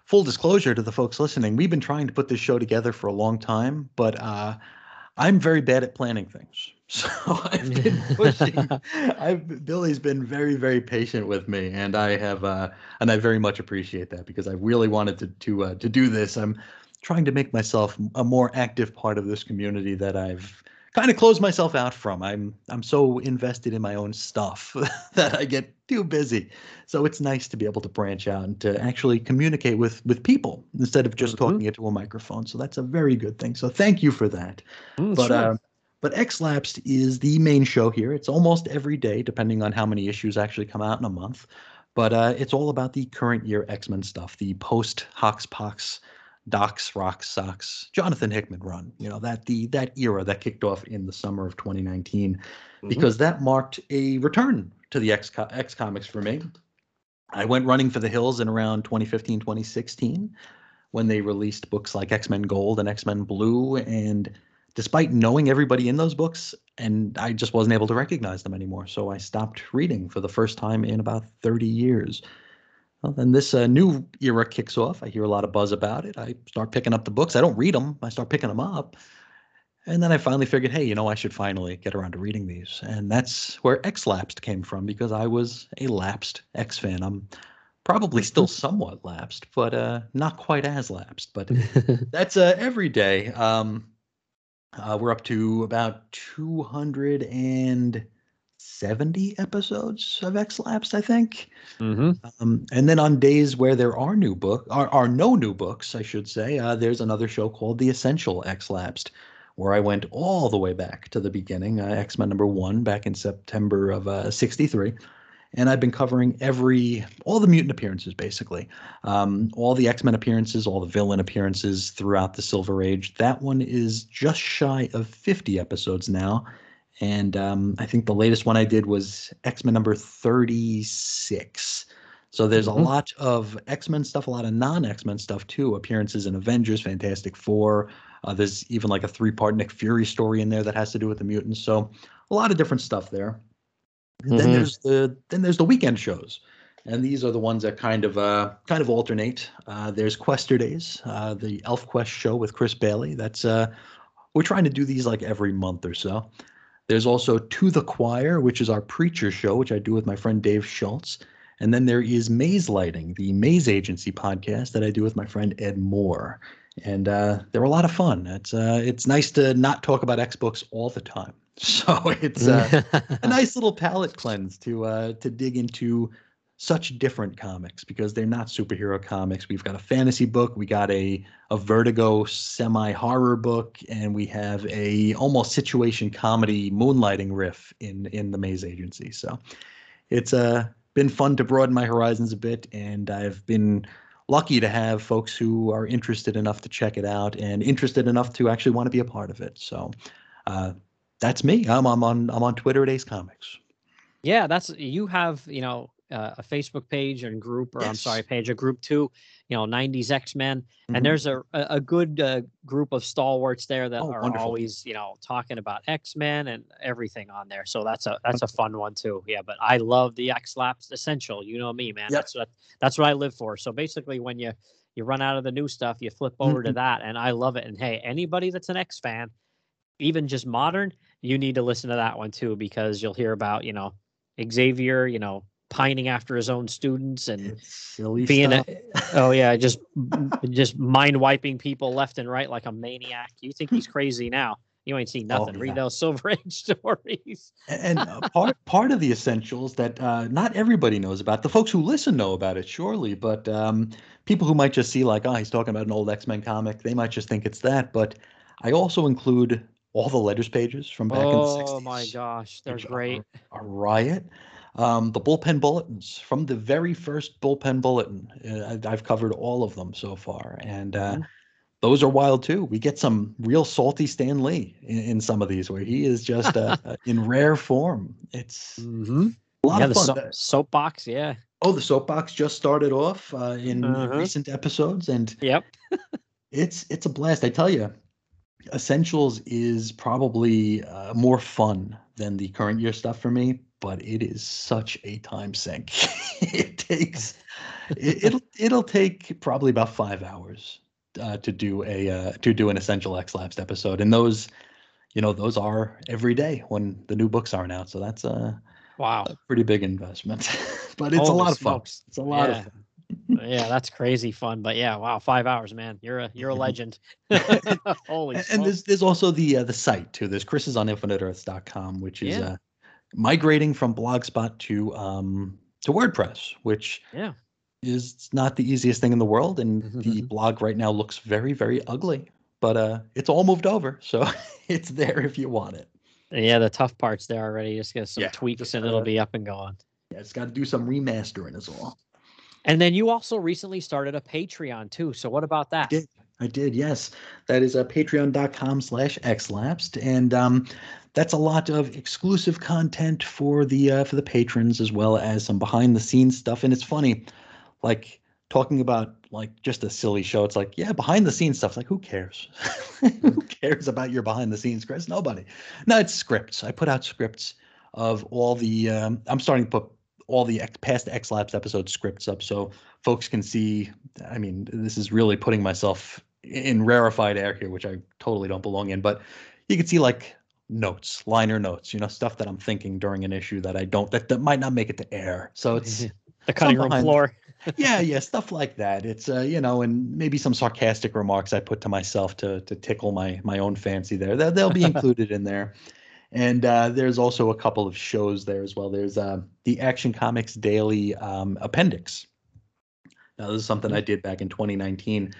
full disclosure to the folks listening. We've been trying to put this show together for a long time, but uh, I'm very bad at planning things. So I've been pushing. I've Billy's been very, very patient with me, and I have, uh, and I very much appreciate that because I really wanted to to uh, to do this. I'm trying to make myself a more active part of this community that I've kind of close myself out from. I'm I'm so invested in my own stuff that I get too busy. So it's nice to be able to branch out and to actually communicate with with people instead of just mm-hmm. talking into a microphone. So that's a very good thing. So thank you for that. Mm, but sure. uh, but X Lapsed is the main show here. It's almost every day, depending on how many issues actually come out in a month. But uh, it's all about the current year X Men stuff, the post Hox Pox, Docs, Rocks, Socks, Jonathan Hickman run. You know that the that era that kicked off in the summer of 2019, mm-hmm. because that marked a return to the X X comics for me. I went running for the hills in around 2015, 2016 when they released books like X Men Gold and X Men Blue. And despite knowing everybody in those books, and I just wasn't able to recognize them anymore. So I stopped reading for the first time in about 30 years. Well, then this uh, new era kicks off. I hear a lot of buzz about it. I start picking up the books. I don't read them, I start picking them up. And then I finally figured, hey, you know, I should finally get around to reading these. And that's where X Lapsed came from because I was a lapsed X fan. I'm probably still somewhat lapsed, but uh, not quite as lapsed. But that's uh, every day. Um, uh, we're up to about 270 episodes of X Lapsed, I think. Mm-hmm. Um, and then on days where there are new book, are, are no new books, I should say, uh, there's another show called The Essential X Lapsed where I went all the way back to the beginning, uh, X Men number one, back in September of uh, '63. And I've been covering every, all the mutant appearances, basically, um, all the X Men appearances, all the villain appearances throughout the Silver Age. That one is just shy of 50 episodes now. And um, I think the latest one I did was X Men number 36. So there's mm-hmm. a lot of X Men stuff, a lot of non X Men stuff too. Appearances in Avengers, Fantastic Four, uh, there's even like a three part Nick Fury story in there that has to do with the mutants. So a lot of different stuff there. Mm-hmm. Then there's the then there's the weekend shows, and these are the ones that kind of uh, kind of alternate. Uh, there's Quester Days, uh, the Elf Quest show with Chris Bailey. That's uh, we're trying to do these like every month or so. There's also To the Choir, which is our preacher show, which I do with my friend Dave Schultz. And then there is Maze Lighting, the Maze Agency podcast that I do with my friend Ed Moore and uh, they're a lot of fun. It's uh, it's nice to not talk about X books all the time. So it's uh, a nice little palate cleanse to uh, to dig into such different comics because they're not superhero comics. We've got a fantasy book, we got a a Vertigo semi horror book, and we have a almost situation comedy moonlighting riff in in the Maze Agency. So it's uh, been fun to broaden my horizons a bit, and I've been lucky to have folks who are interested enough to check it out and interested enough to actually want to be a part of it. So uh, that's me. I'm, I'm on I'm on Twitter at Ace Comics. Yeah, that's you have you know uh, a Facebook page and group, or yes. I'm sorry, page a group too. You know, 90s X Men, mm-hmm. and there's a a good uh, group of stalwarts there that oh, are wonderful. always you know talking about X Men and everything on there. So that's a that's a fun one too. Yeah, but I love the X Lapsed Essential. You know me, man. Yep. That's what that's what I live for. So basically, when you you run out of the new stuff, you flip over mm-hmm. to that, and I love it. And hey, anybody that's an X fan, even just modern, you need to listen to that one too because you'll hear about you know Xavier, you know pining after his own students and being a, oh yeah just just mind wiping people left and right like a maniac you think he's crazy now you ain't seen oh, nothing. Oh, yeah. Read those Silver Age stories. and uh, part part of the essentials that uh, not everybody knows about. The folks who listen know about it, surely, but um, people who might just see like, oh, he's talking about an old X Men comic, they might just think it's that. But I also include all the letters pages from back oh, in the 60s. Oh my gosh, they're great. A riot um, the bullpen bulletins from the very first bullpen bulletin. Uh, I've covered all of them so far, and uh, mm-hmm. those are wild too. We get some real salty Stan Lee in, in some of these, where he is just uh, in rare form. It's mm-hmm. a lot yeah, of fun. The so- soapbox, yeah. Oh, the soapbox just started off uh, in uh-huh. recent episodes, and yep, it's it's a blast. I tell you, Essentials is probably uh, more fun than the current year stuff for me but it is such a time sink. it takes it, will it'll take probably about five hours uh, to do a uh, to do an essential X Lapsed episode, and those, you know, those are every day when the new books aren't out. So that's a wow, a pretty big investment, but it's Holy a lot smokes. of fun. It's a lot yeah. of fun. yeah, that's crazy fun. But yeah, wow, five hours, man. You're a you're a legend. Holy. And, and there's there's also the uh, the site too. There's Chris is on infiniteearths.com, which is yeah. uh, migrating from Blogspot to um, to WordPress, which yeah is not the easiest thing in the world, and mm-hmm. the blog right now looks very very ugly. But uh, it's all moved over, so it's there if you want it. Yeah, the tough parts there already. Just get some yeah, tweaks just, and it'll be up and going. Yeah, it's got to do some remastering as well. And then you also recently started a Patreon too. So what about that? I did. Yes. That is uh, patreon.com slash xlapsed. And um, that's a lot of exclusive content for the uh, for the patrons as well as some behind the scenes stuff and it's funny like talking about like just a silly show. It's like, yeah, behind the scenes stuff. Like, who cares? who cares about your behind the scenes, Chris? Nobody. No, it's scripts. I put out scripts of all the. Um, I'm starting to put all the past X Lapsed episode scripts up so folks can see. I mean, this is really putting myself in rarefied air here, which I totally don't belong in. But you can see like notes, liner notes, you know, stuff that I'm thinking during an issue that I don't that, that might not make it to air. So it's the cutting room floor. yeah, yeah, stuff like that. It's uh, you know, and maybe some sarcastic remarks I put to myself to to tickle my my own fancy there. They'll, they'll be included in there. And uh, there's also a couple of shows there as well. There's uh, the Action Comics Daily um, Appendix. Now, this is something mm-hmm. I did back in 2019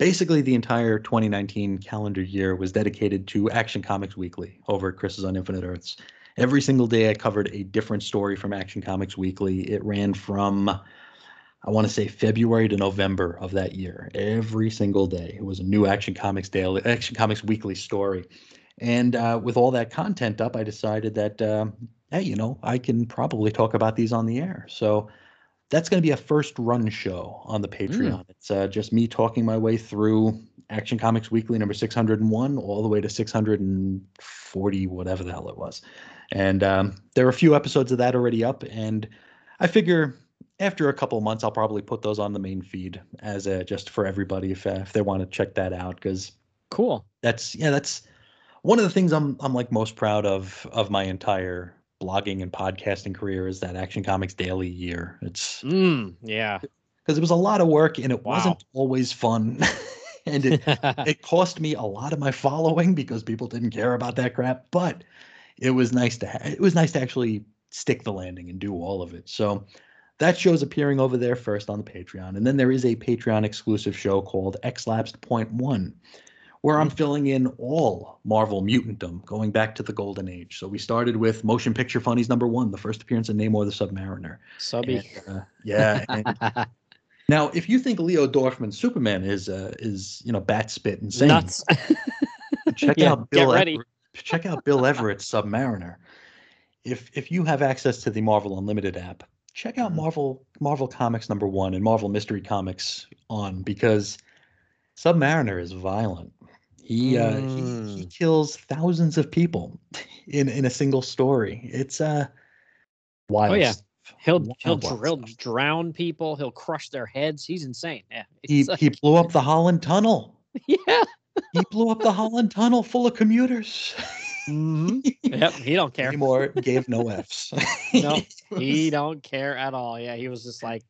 basically the entire 2019 calendar year was dedicated to Action Comics Weekly over at Chris's on Infinite Earths. Every single day I covered a different story from Action Comics Weekly. It ran from I want to say February to November of that year. Every single day it was a new Action Comics daily Action Comics Weekly story. And uh, with all that content up, I decided that uh, hey, you know, I can probably talk about these on the air. So that's going to be a first run show on the Patreon. Mm. It's uh, just me talking my way through Action Comics Weekly number 601 all the way to 640, whatever the hell it was. And um, there are a few episodes of that already up. And I figure after a couple months, I'll probably put those on the main feed as a, just for everybody if, uh, if they want to check that out. Because cool. That's, yeah, that's one of the things I'm, I'm like most proud of, of my entire blogging and podcasting career is that Action Comics Daily year. It's mm, yeah, because it was a lot of work and it wow. wasn't always fun. and it it cost me a lot of my following because people didn't care about that crap. But it was nice to ha- it was nice to actually stick the landing and do all of it. So that show's appearing over there first on the Patreon, and then there is a Patreon exclusive show called X Lapsed Point One, where I'm filling in all Marvel mutantdom going back to the golden age. So we started with Motion Picture Funnies number one, the first appearance of Namor the Submariner. Subby. And, uh, yeah. And, now, if you think Leo Dorfman's Superman is uh, is you know bat spit insane, nuts. check yeah, out Bill. Everett, check out Bill Everett's Submariner. If if you have access to the Marvel Unlimited app, check out mm-hmm. Marvel Marvel Comics number one and Marvel Mystery Comics on because Submariner is violent. He uh, he he mm. kills thousands of people in in a single story. It's uh wild. Oh yeah. He'll wild, he'll wild he'll drown people. He'll crush their heads. He's insane. Yeah. He like... he blew up the Holland Tunnel. Yeah. he blew up the Holland Tunnel full of commuters. Mm-hmm. Yep, he don't care anymore. Gave no f's. no, he don't care at all. Yeah, he was just like,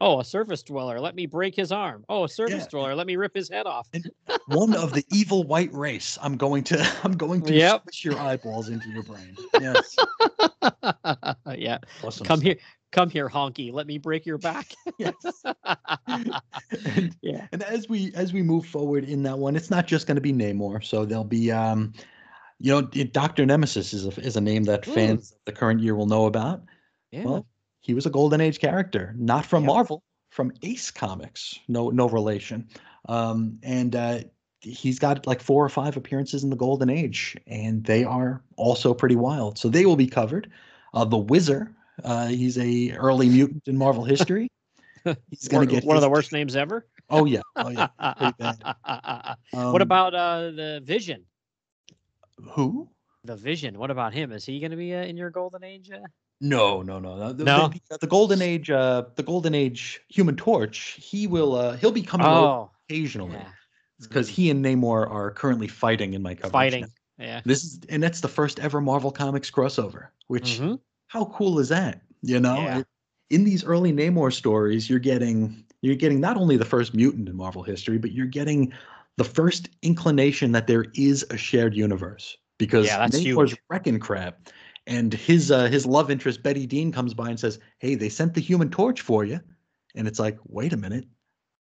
Oh, a surface dweller. Let me break his arm. Oh, a surface yeah. dweller. Let me rip his head off. one of the evil white race. I'm going to. I'm going to yep. squish your eyeballs into your brain. Yes. yeah. Awesome come here. Come here, honky. Let me break your back. yes. and, yeah. And as we as we move forward in that one, it's not just going to be Namor. So there'll be um, you know, Doctor Nemesis is a is a name that fans of the current year will know about. Yeah. Well, he was a golden age character, not from. Marvel, from Ace Comics. No, no relation. Um, and uh, he's got like four or five appearances in the golden age, and they are also pretty wild. So they will be covered. Uh, the Wizard, uh, he's a early mutant in Marvel history. He's gonna get one of the worst names ever. Oh yeah, oh yeah, um, what about uh, the Vision? Who? The Vision. What about him? Is he going to be uh, in your golden age? Uh? No, no, no. The, no? The, the, golden age, uh, the golden age Human Torch. He will, uh, he'll be coming oh, occasionally because yeah. he and Namor are currently fighting in my coverage. Fighting, now. yeah. This is, and that's the first ever Marvel Comics crossover. Which, mm-hmm. how cool is that? You know, yeah. it, in these early Namor stories, you're getting you're getting not only the first mutant in Marvel history, but you're getting the first inclination that there is a shared universe because yeah, Namor's huge. wrecking crap and his uh, his love interest Betty Dean comes by and says, "Hey, they sent the Human Torch for you," and it's like, wait a minute,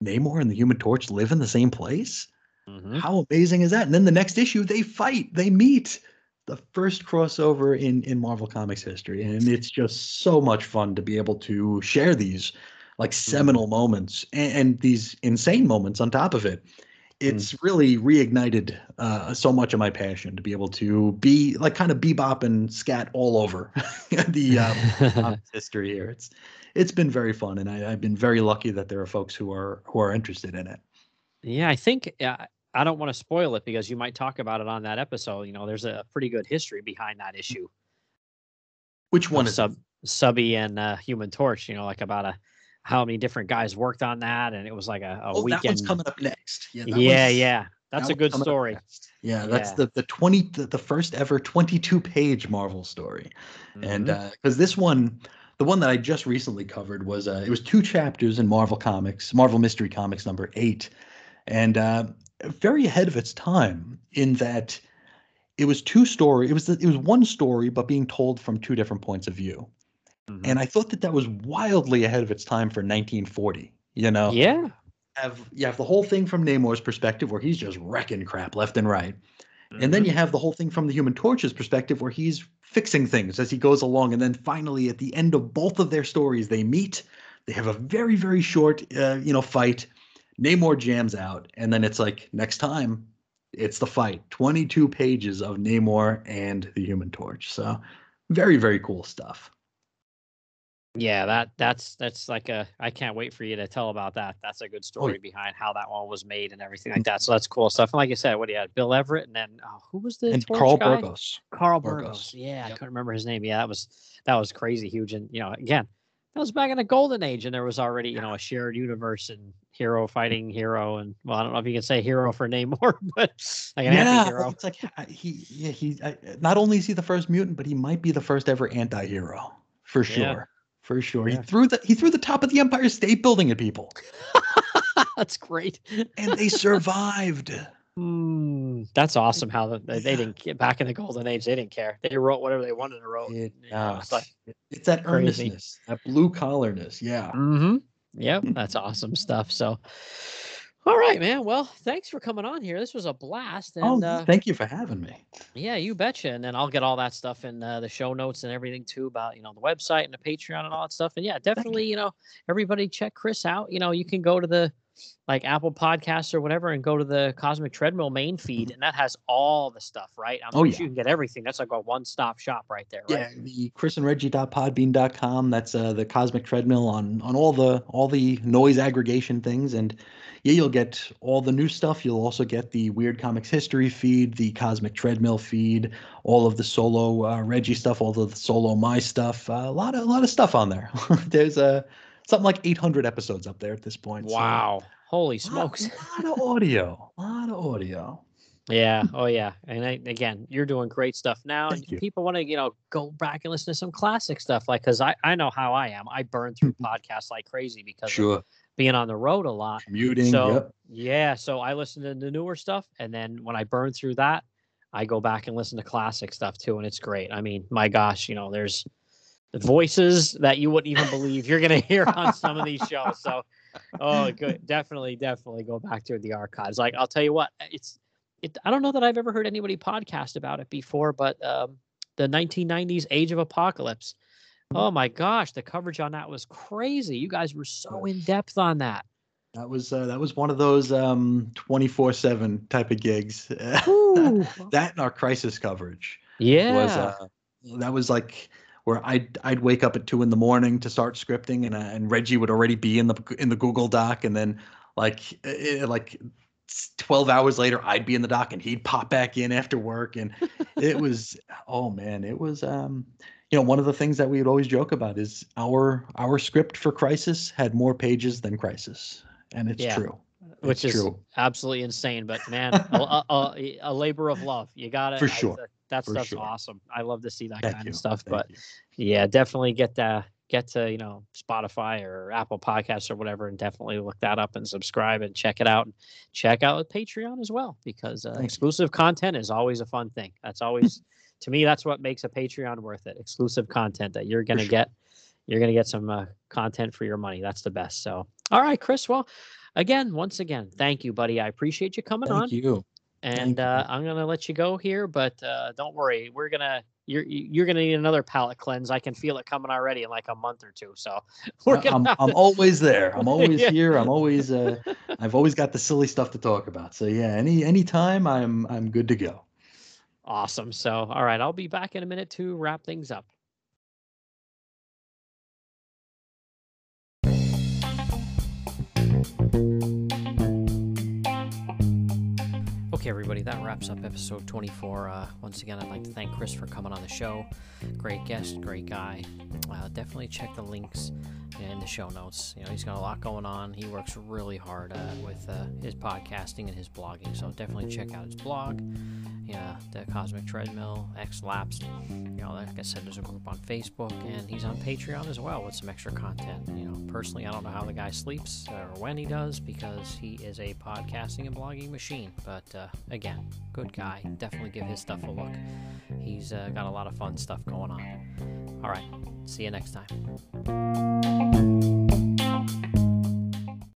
Namor and the Human Torch live in the same place. Mm-hmm. How amazing is that? And then the next issue, they fight, they meet. The first crossover in in Marvel Comics history, and it's just so much fun to be able to share these like seminal mm-hmm. moments and, and these insane moments on top of it it's really reignited uh, so much of my passion to be able to be like kind of bebop and scat all over the uh, history here. It's it's been very fun, and I, I've been very lucky that there are folks who are who are interested in it. Yeah, I think uh, I don't want to spoil it because you might talk about it on that episode. You know, there's a pretty good history behind that issue. Which one is Sub Subby and uh, Human Torch? You know, like about a how many different guys worked on that, and it was like a, a oh, weekend. That one's coming up next. Yeah, yeah, yeah. That's that a good story. Yeah, that's yeah. the the twenty the, the first ever twenty two page Marvel story, mm-hmm. and because uh, this one. The one that I just recently covered was uh, it was two chapters in Marvel Comics, Marvel Mystery Comics number eight, and uh, very ahead of its time in that it was two story. It was it was one story, but being told from two different points of view. Mm-hmm. And I thought that that was wildly ahead of its time for 1940. You know, yeah. Have you have the whole thing from Namor's perspective where he's just wrecking crap left and right, mm-hmm. and then you mm-hmm. have the whole thing from the Human Torch's perspective where he's fixing things as he goes along, and then finally at the end of both of their stories they meet. They have a very very short uh, you know fight. Namor jams out, and then it's like next time it's the fight. 22 pages of Namor and the Human Torch. So very very cool stuff. Yeah, that that's that's like a I can't wait for you to tell about that. That's a good oh, story oh, behind how that one was made and everything like mm-hmm. that. So that's cool stuff. And like I said, what do you had? Bill Everett and then oh, who was the and Carl guy? Burgos. Carl Burgos. Yeah, yep. I couldn't remember his name. Yeah, that was that was crazy huge. And you know, again, that was back in the golden age, and there was already you know a shared universe and hero fighting hero. And well, I don't know if you can say hero for Namor, but like an yeah, anti-hero. It's like he yeah he not only is he the first mutant, but he might be the first ever anti-hero for sure. Yeah for sure. Yeah. He threw the he threw the top of the Empire State Building at people. that's great. and they survived. Mm, that's awesome. How the, they, they didn't get back in the golden age. They didn't care. They wrote whatever they wanted to write. It, it's, like, it's that crazy. earnestness, that blue collarness. Yeah. Mm-hmm. Yep. That's awesome stuff. So, all right, man. Well, thanks for coming on here. This was a blast. Oh, and, oh, uh, thank you for having me. Yeah, you betcha. And then I'll get all that stuff in uh, the show notes and everything too about you know the website and the Patreon and all that stuff. And yeah, definitely, you. you know, everybody check Chris out. You know, you can go to the like Apple Podcasts or whatever and go to the Cosmic Treadmill main feed, mm-hmm. and that has all the stuff, right? I'm oh, yeah. you can get everything. That's like a one stop shop right there, right? Yeah, the Chris and chrisandreggie.podbean.com. That's uh, the Cosmic Treadmill on on all the all the noise aggregation things, and yeah, you'll get all the new stuff. You'll also get the Weird Comics History feed, the Cosmic Treadmill feed, all of the solo uh, Reggie stuff, all of the solo my stuff. Uh, a lot of a lot of stuff on there. There's a uh, something like 800 episodes up there at this point. Wow. So. Holy smokes. A lot, of audio. A lot of audio. Yeah. Oh, yeah. And I, again, you're doing great stuff now. Thank and people want to, you know, go back and listen to some classic stuff. Like, cause I, I know how I am. I burn through podcasts like crazy because sure. being on the road a lot. Commuting. So, yep. yeah. So I listen to the newer stuff. And then when I burn through that, I go back and listen to classic stuff too. And it's great. I mean, my gosh, you know, there's, the voices that you wouldn't even believe you're going to hear on some of these shows. So, oh, good. Definitely, definitely go back to the archives. Like, I'll tell you what, it's, it, I don't know that I've ever heard anybody podcast about it before, but um, the 1990s Age of Apocalypse. Oh my gosh, the coverage on that was crazy. You guys were so in depth on that. That was uh, that was one of those um 24/7 type of gigs. that and our crisis coverage. Yeah. Was uh, that was like where I'd I'd wake up at two in the morning to start scripting, and uh, and Reggie would already be in the in the Google Doc, and then like it, like 12 hours later I'd be in the doc and he'd pop back in after work. And it was oh man it was um you know one of the things that we would always joke about is our our script for crisis had more pages than crisis. And it's yeah, true. Which it's is true. absolutely insane. But man a, a, a, labor of love. You got it for sure that stuff's sure. awesome. I love to see that Thank kind you. of stuff. Thank but you. yeah, definitely get that get to you know Spotify or Apple Podcasts or whatever, and definitely look that up and subscribe and check it out. And check out Patreon as well because uh, exclusive content is always a fun thing. That's always to me that's what makes a Patreon worth it. Exclusive content that you're gonna sure. get. You're gonna get some uh, content for your money. That's the best. So all right, Chris. Well, again, once again, thank you, buddy. I appreciate you coming thank on. Thank you and uh, I'm gonna let you go here, but uh, don't worry, we're gonna you're you're gonna need another palate cleanse. I can feel it coming already in like a month or two. So I'm, I'm always there. I'm always yeah. here. I'm always uh, I've always got the silly stuff to talk about. So yeah, any any time I'm I'm good to go. Awesome. So all right, I'll be back in a minute to wrap things up. Okay, everybody, that wraps up episode 24. Uh, once again, I'd like to thank Chris for coming on the show. Great guest, great guy. Uh, definitely check the links in the show notes. You know, he's got a lot going on. He works really hard uh, with uh, his podcasting and his blogging, so definitely check out his blog. Yeah, the Cosmic Treadmill, X Lapsed. You know, like I said, there's a group on Facebook, and he's on Patreon as well with some extra content. You know, personally, I don't know how the guy sleeps or when he does because he is a podcasting and blogging machine. But uh, again, good guy. Definitely give his stuff a look. He's uh, got a lot of fun stuff going on. All right, see you next time. うん。